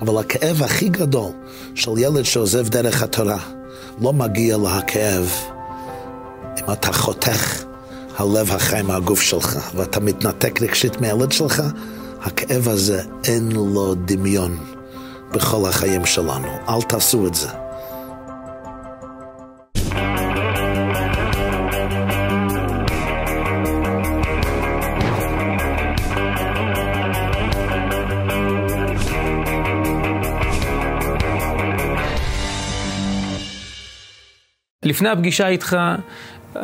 אבל הכאב הכי גדול של ילד שעוזב דרך התורה, לא מגיע להכאב אם אתה חותך הלב החי מהגוף שלך ואתה מתנתק רגשית מהילד שלך, הכאב הזה אין לו דמיון בכל החיים שלנו. אל תעשו את זה. לפני הפגישה איתך, אה,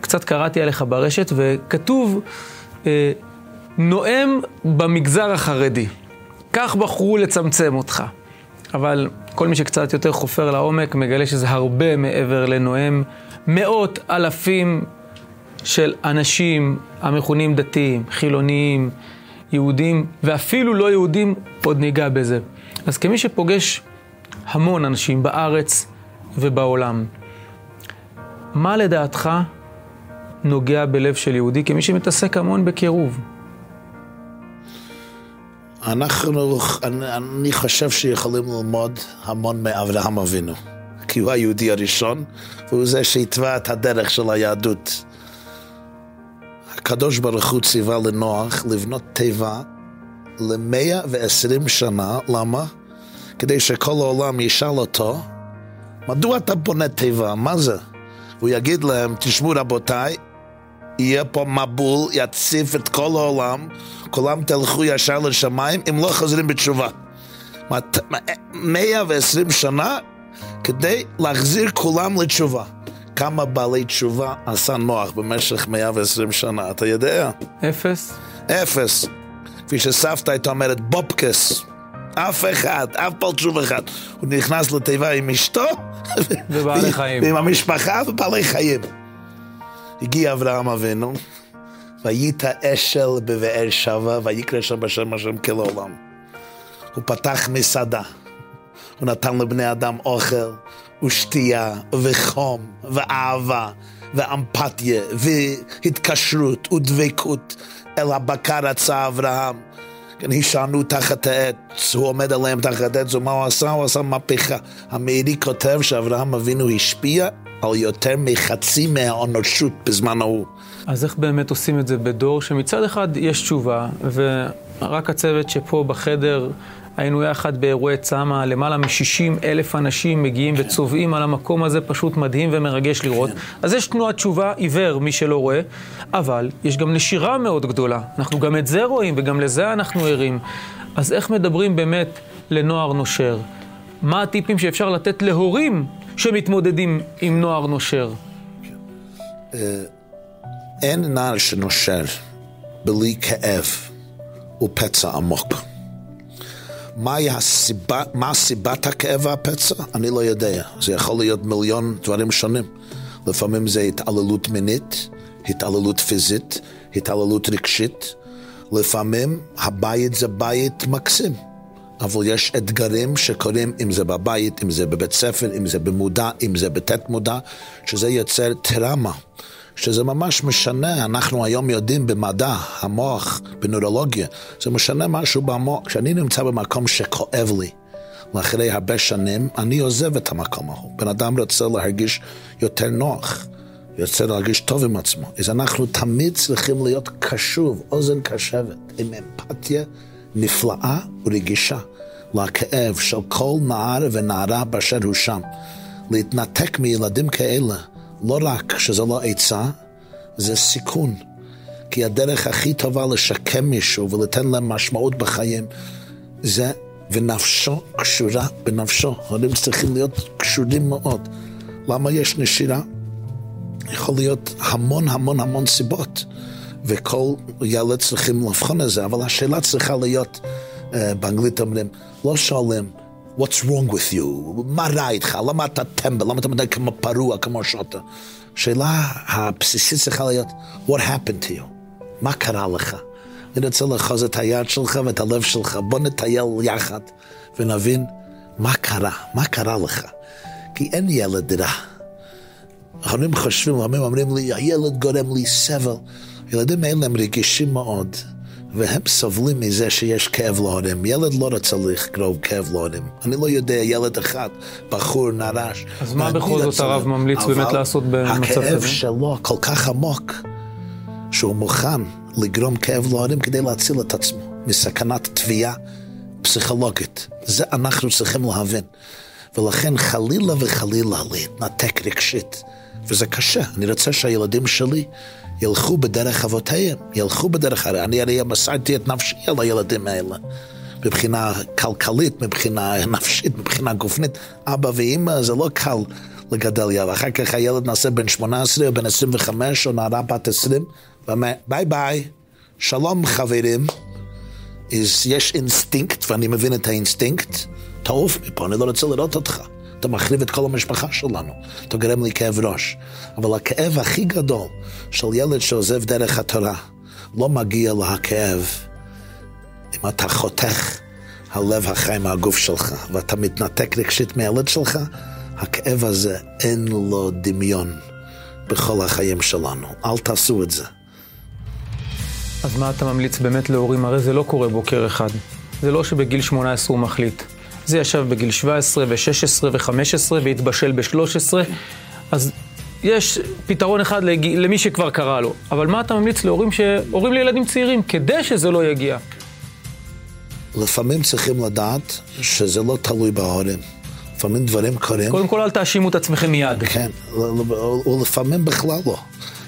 קצת קראתי עליך ברשת, וכתוב, אה, נואם במגזר החרדי. כך בחרו לצמצם אותך. אבל כל מי שקצת יותר חופר לעומק, מגלה שזה הרבה מעבר לנואם. מאות אלפים של אנשים המכונים דתיים, חילוניים, יהודים, ואפילו לא יהודים, עוד ניגע בזה. אז כמי שפוגש המון אנשים בארץ ובעולם, מה לדעתך נוגע בלב של יהודי כמי שמתעסק המון בקירוב? אנחנו, אני, אני חושב שיכולים ללמוד המון מאברהם אבינו, כי הוא היהודי הראשון, והוא זה שהתווה את הדרך של היהדות. הקדוש ברוך הוא ציווה לנוח לבנות תיבה למאה ועשרים שנה, למה? כדי שכל העולם ישאל אותו, מדוע אתה בונה תיבה? מה זה? הוא יגיד להם, תשמעו רבותיי, יהיה פה מבול, יציף את כל העולם, כולם תלכו ישר לשמיים, אם לא חוזרים בתשובה. 120 שנה כדי להחזיר כולם לתשובה. כמה בעלי תשובה עשה נוח במשך 120 שנה, אתה יודע? אפס. אפס. כפי שסבתא הייתה אומרת, בובקס. אף אחד, אף פעל תשובה אחד. הוא נכנס לתיבה עם אשתו, ובעלי חיים. ועם המשפחה ובעלי חיים. הגיע אברהם אבינו, ויית אשל בבאר שבע, ויקרא שם בשם השם כל העולם. הוא פתח מסעדה, הוא נתן לבני אדם אוכל ושתייה וחום ואהבה ואמפתיה והתקשרות ודבקות אל הבקר רצה אברהם. הישענו תחת העץ, הוא עומד עליהם תחת העץ, ומה הוא עשה? הוא עשה מהפכה. המאירי כותב שאברהם אבינו השפיע על יותר מחצי מהאנושות בזמן ההוא. אז איך באמת עושים את זה בדור שמצד אחד יש תשובה, ורק הצוות שפה בחדר, היינו יחד באירועי צמא, למעלה מ-60 אלף אנשים מגיעים כן. וצובעים על המקום הזה, פשוט מדהים ומרגש לראות. כן. אז יש תנועת תשובה עיוור, מי שלא רואה, אבל יש גם נשירה מאוד גדולה. אנחנו גם את זה רואים וגם לזה אנחנו ערים. אז איך מדברים באמת לנוער נושר? מה הטיפים שאפשר לתת להורים שמתמודדים עם נוער נושר? אה, אין נער שנושר בלי כאב ופצע עמוק. מהי הסיבה, מה סיבת הכאב והפצע? אני לא יודע. זה יכול להיות מיליון דברים שונים. לפעמים זה התעללות מינית, התעללות פיזית, התעללות רגשית. לפעמים הבית זה בית מקסים. אבל יש אתגרים שקורים, אם זה בבית, אם זה בבית ספר, אם זה במודע, אם זה בתת מודע, שזה יוצר טראומה. שזה ממש משנה, אנחנו היום יודעים במדע, המוח, בנורולוגיה, זה משנה משהו במוח. כשאני נמצא במקום שכואב לי, ואחרי הרבה שנים, אני עוזב את המקום ההוא. בן אדם רוצה להרגיש יותר נוח, רוצה להרגיש טוב עם עצמו. אז אנחנו תמיד צריכים להיות קשוב, אוזן קשבת, עם אמפתיה נפלאה ורגישה לכאב של כל נער ונערה באשר הוא שם. להתנתק מילדים כאלה. לא רק שזה לא עצה, זה סיכון. כי הדרך הכי טובה לשקם מישהו ולתן להם משמעות בחיים זה, ונפשו קשורה בנפשו. הורים צריכים להיות קשורים מאוד. למה יש נשירה? יכול להיות המון המון המון סיבות, וכל ילד צריכים לבחון את זה, אבל השאלה צריכה להיות, uh, באנגלית אומרים, לא שואלים, What's wrong with you? מה רע איתך? למה אתה טמבל? למה אתה מדבר כמו פרוע, כמו שוטה? השאלה הבסיסית צריכה להיות, What happened to you? מה קרה לך? אני רוצה לאחוז את היד שלך ואת הלב שלך, בוא נטייל יחד ונבין מה קרה, מה קרה לך. כי אין ילד רע. ההורים חושבים, ההורים אומרים לי, הילד גורם לי סבל. הילדים האלה הם רגישים מאוד. והם סובלים מזה שיש כאב להורים. ילד לא רוצה לכרוב כאב להורים. אני לא יודע, ילד אחד, בחור נרש. אז מה בכל זאת הרב ממליץ באמת לעשות במצב כזה? הכאב שלו כל כך עמוק, שהוא מוכן לגרום כאב להורים כדי להציל את עצמו מסכנת תביעה פסיכולוגית. זה אנחנו צריכים להבין. ולכן חלילה וחלילה להתנתק רגשית, וזה קשה. אני רוצה שהילדים שלי ילכו בדרך אבותיהם, ילכו בדרך, אני הרי מסרתי את נפשי על הילדים האלה. מבחינה כלכלית, מבחינה נפשית, מבחינה גופנית. אבא ואימא זה לא קל לגדל ילד. אחר כך הילד נעשה בן 18 או בן 25 או נערה בת 20, ואומר ביי ביי, שלום חברים. יש אינסטינקט, ואני מבין את האינסטינקט, תעוף מפה, אני לא רוצה לראות אותך. אתה מחריב את כל המשפחה שלנו, אתה גורם לי כאב ראש. אבל הכאב הכי גדול של ילד שעוזב דרך התורה, לא מגיע להכאב אם אתה חותך הלב החי מהגוף שלך, ואתה מתנתק רגשית מהילד שלך, הכאב הזה אין לו דמיון בכל החיים שלנו. אל תעשו את זה. אז מה אתה ממליץ באמת להורים? הרי זה לא קורה בוקר אחד. זה לא שבגיל 18 הוא מחליט. זה ישב בגיל 17 ו-16 ו-15 והתבשל ב-13, אז יש פתרון אחד. למי שכבר קרה לו. אבל מה אתה ממליץ להורים, ש... הורים לילדים צעירים, כדי שזה לא יגיע? לפעמים צריכים לדעת שזה לא תלוי בהורים. לפעמים דברים קורים. קודם כל אל תאשימו את עצמכם מיד. כן, ולפעמים בכלל לא.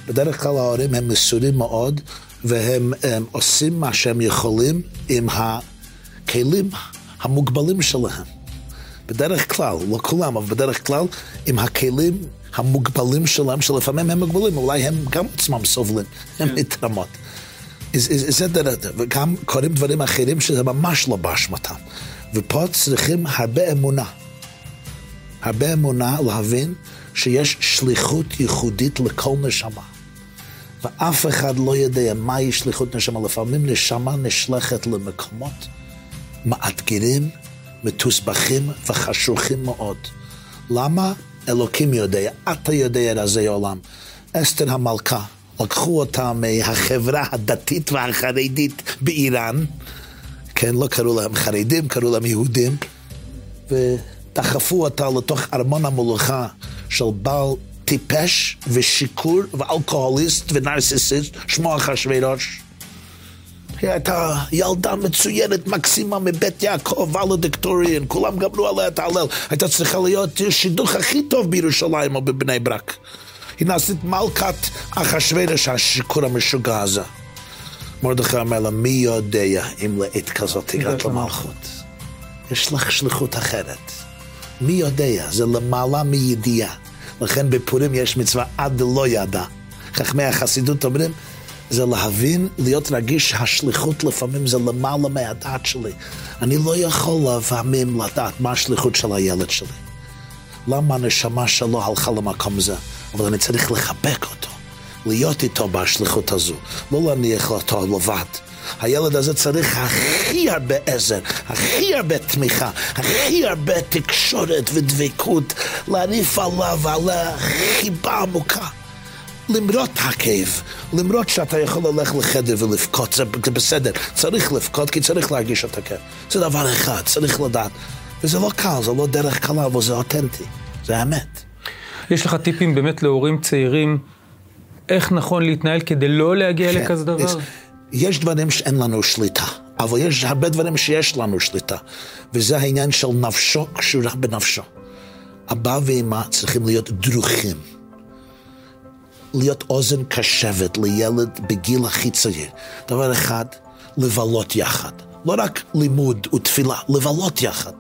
בדרך כלל ההורים הם מסורים מאוד, והם עושים מה שהם יכולים עם הכלים המוגבלים שלהם. בדרך כלל, לא כולם, אבל בדרך כלל, עם הכלים המוגבלים שלהם, שלפעמים הם מוגבלים, אולי הם גם עצמם סובלים, הם כן. מתרמות. זה דרך, וגם קורים דברים אחרים שזה ממש לא באשמתם. ופה צריכים הרבה אמונה. הרבה אמונה להבין שיש שליחות ייחודית לכל נשמה. ואף אחד לא יודע מהי שליחות נשמה. לפעמים נשמה נשלחת למקומות מאתגרים, מתוסבכים וחשוכים מאוד. למה? אלוקים יודע, אתה יודע רזי עולם. אסתר המלכה, לקחו אותה מהחברה הדתית והחרדית באיראן, כן, לא קראו להם חרדים, קראו להם יהודים, ודחפו אותה לתוך ארמון המלוכה של בעל טיפש ושיכור ואלכוהוליסט ונרסיסיסט, שמו אחשוורוש. היא הייתה ילדה מצוינת, מקסימה מבית יעקב, ולדיקטוריאן, כולם גמרו עליה את ההלל. הייתה צריכה להיות השידוך הכי טוב בירושלים או בבני ברק. היא נעשית מלכת אחשוורש, השיכור המשוגע הזה. מרדכי אומר לה, מי יודע אם לעת כזאת הגעת למלכות? יש לך שליחות אחרת. מי יודע? זה למעלה מידיעה. לכן בפורים יש מצווה עד לא ידע. חכמי החסידות אומרים, זה להבין, להיות רגיש, השליחות לפעמים זה למעלה מהדעת שלי. אני לא יכול לפעמים לדעת מה השליחות של הילד שלי. למה הנשמה שלו הלכה למקום זה? אבל אני צריך לחבק אותו, להיות איתו בשליחות הזו, לא להניח אותו לבד. הילד הזה צריך הכי הרבה עזר, הכי הרבה תמיכה, הכי הרבה תקשורת ודבקות, להניף עליו על חיבה עמוקה. למרות הכאב, למרות שאתה יכול ללכת לחדר ולבכות, זה בסדר, צריך לבכות כי צריך להרגיש את הכאב. זה דבר אחד, צריך לדעת. וזה לא קל, זה לא דרך קלה, אבל זה אותנטי, זה האמת. יש לך טיפים באמת להורים צעירים, איך נכון להתנהל כדי לא להגיע כן, לכזה דבר? יש, יש דברים שאין לנו שליטה, אבל יש הרבה דברים שיש לנו שליטה, וזה העניין של נפשו קשורה בנפשו. אבא ואמא צריכים להיות דרוכים. להיות אוזן קשבת לילד בגיל הכי צעיר. דבר אחד, לבלות יחד. לא רק לימוד ותפילה, לבלות יחד.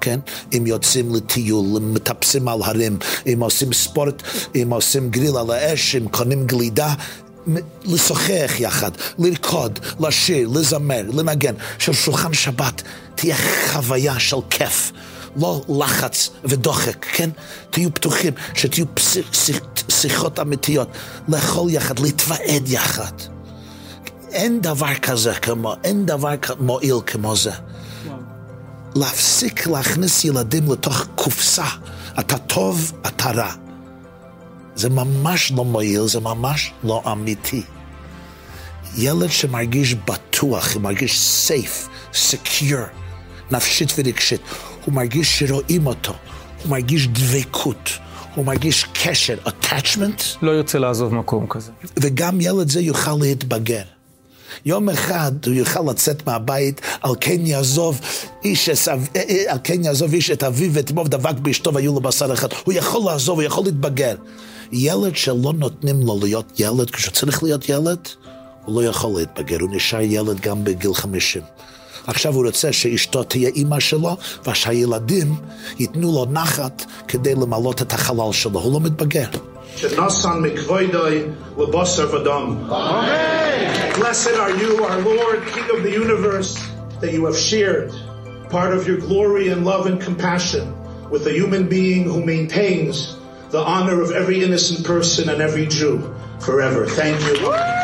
כן? אם יוצאים לטיול, אם מטפסים על הרים, אם עושים ספורט, אם עושים גריל על האש, אם קונים גלידה, לשוחח יחד, לרקוד, לשיר, לזמר, לנגן, של שולחן שבת תהיה חוויה של כיף. לא לחץ ודוחק, כן? תהיו פתוחים, שתהיו שיחות אמיתיות, לאכול יחד, להתוועד יחד. אין דבר כזה כמו, אין דבר מועיל כמו זה. להפסיק להכניס ילדים לתוך קופסה. אתה טוב, אתה רע. זה ממש לא מועיל, זה ממש לא אמיתי. ילד שמרגיש בטוח, מרגיש safe, secure, נפשית ורגשית, הוא מרגיש שרואים אותו, הוא מרגיש דבקות, הוא מרגיש קשר, attachment. לא יוצא לעזוב מקום כזה. וגם ילד זה יוכל להתבגר. יום אחד הוא יוכל לצאת מהבית, על כן יעזוב איש, אה, אה, על כן יעזוב איש את אביו ואת אמו ודבק באשתו והיו לו בשר אחד. הוא יכול לעזוב, הוא יכול להתבגר. ילד שלא נותנים לו להיות ילד, כשהוא צריך להיות ילד, הוא לא יכול להתבגר, הוא נשאר ילד גם בגיל חמישים. עכשיו הוא רוצה שאשתו תהיה אימא שלו, ושהילדים ייתנו לו נחת כדי למלות את החלל שלו, הוא לא מתבגר. Blessed are you, our Lord, King of the universe, that you have shared part of your glory and love and compassion with a human being who maintains the honor of every innocent person and every Jew forever. Thank you.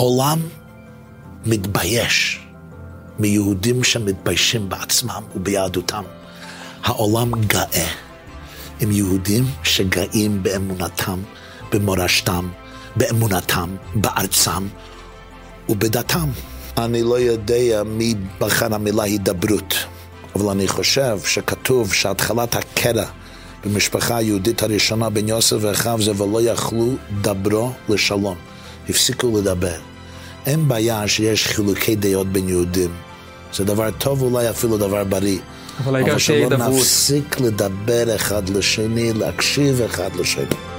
העולם מתבייש מיהודים שמתביישים בעצמם וביהדותם. העולם גאה עם יהודים שגאים באמונתם, במורשתם, באמונתם, בארצם ובדתם. אני לא יודע מי בחר המילה הידברות, אבל אני חושב שכתוב שהתחלת הקרע במשפחה היהודית הראשונה בין יוסף ואחיו זה ולא יכלו דברו לשלום. הפסיקו לדבר. אין בעיה שיש חילוקי דעות בין יהודים. זה דבר טוב, אולי אפילו דבר בריא. אבל העיקר שיהיה הידברות. אבל שלא נפסיק לדבר אחד לשני, להקשיב אחד לשני.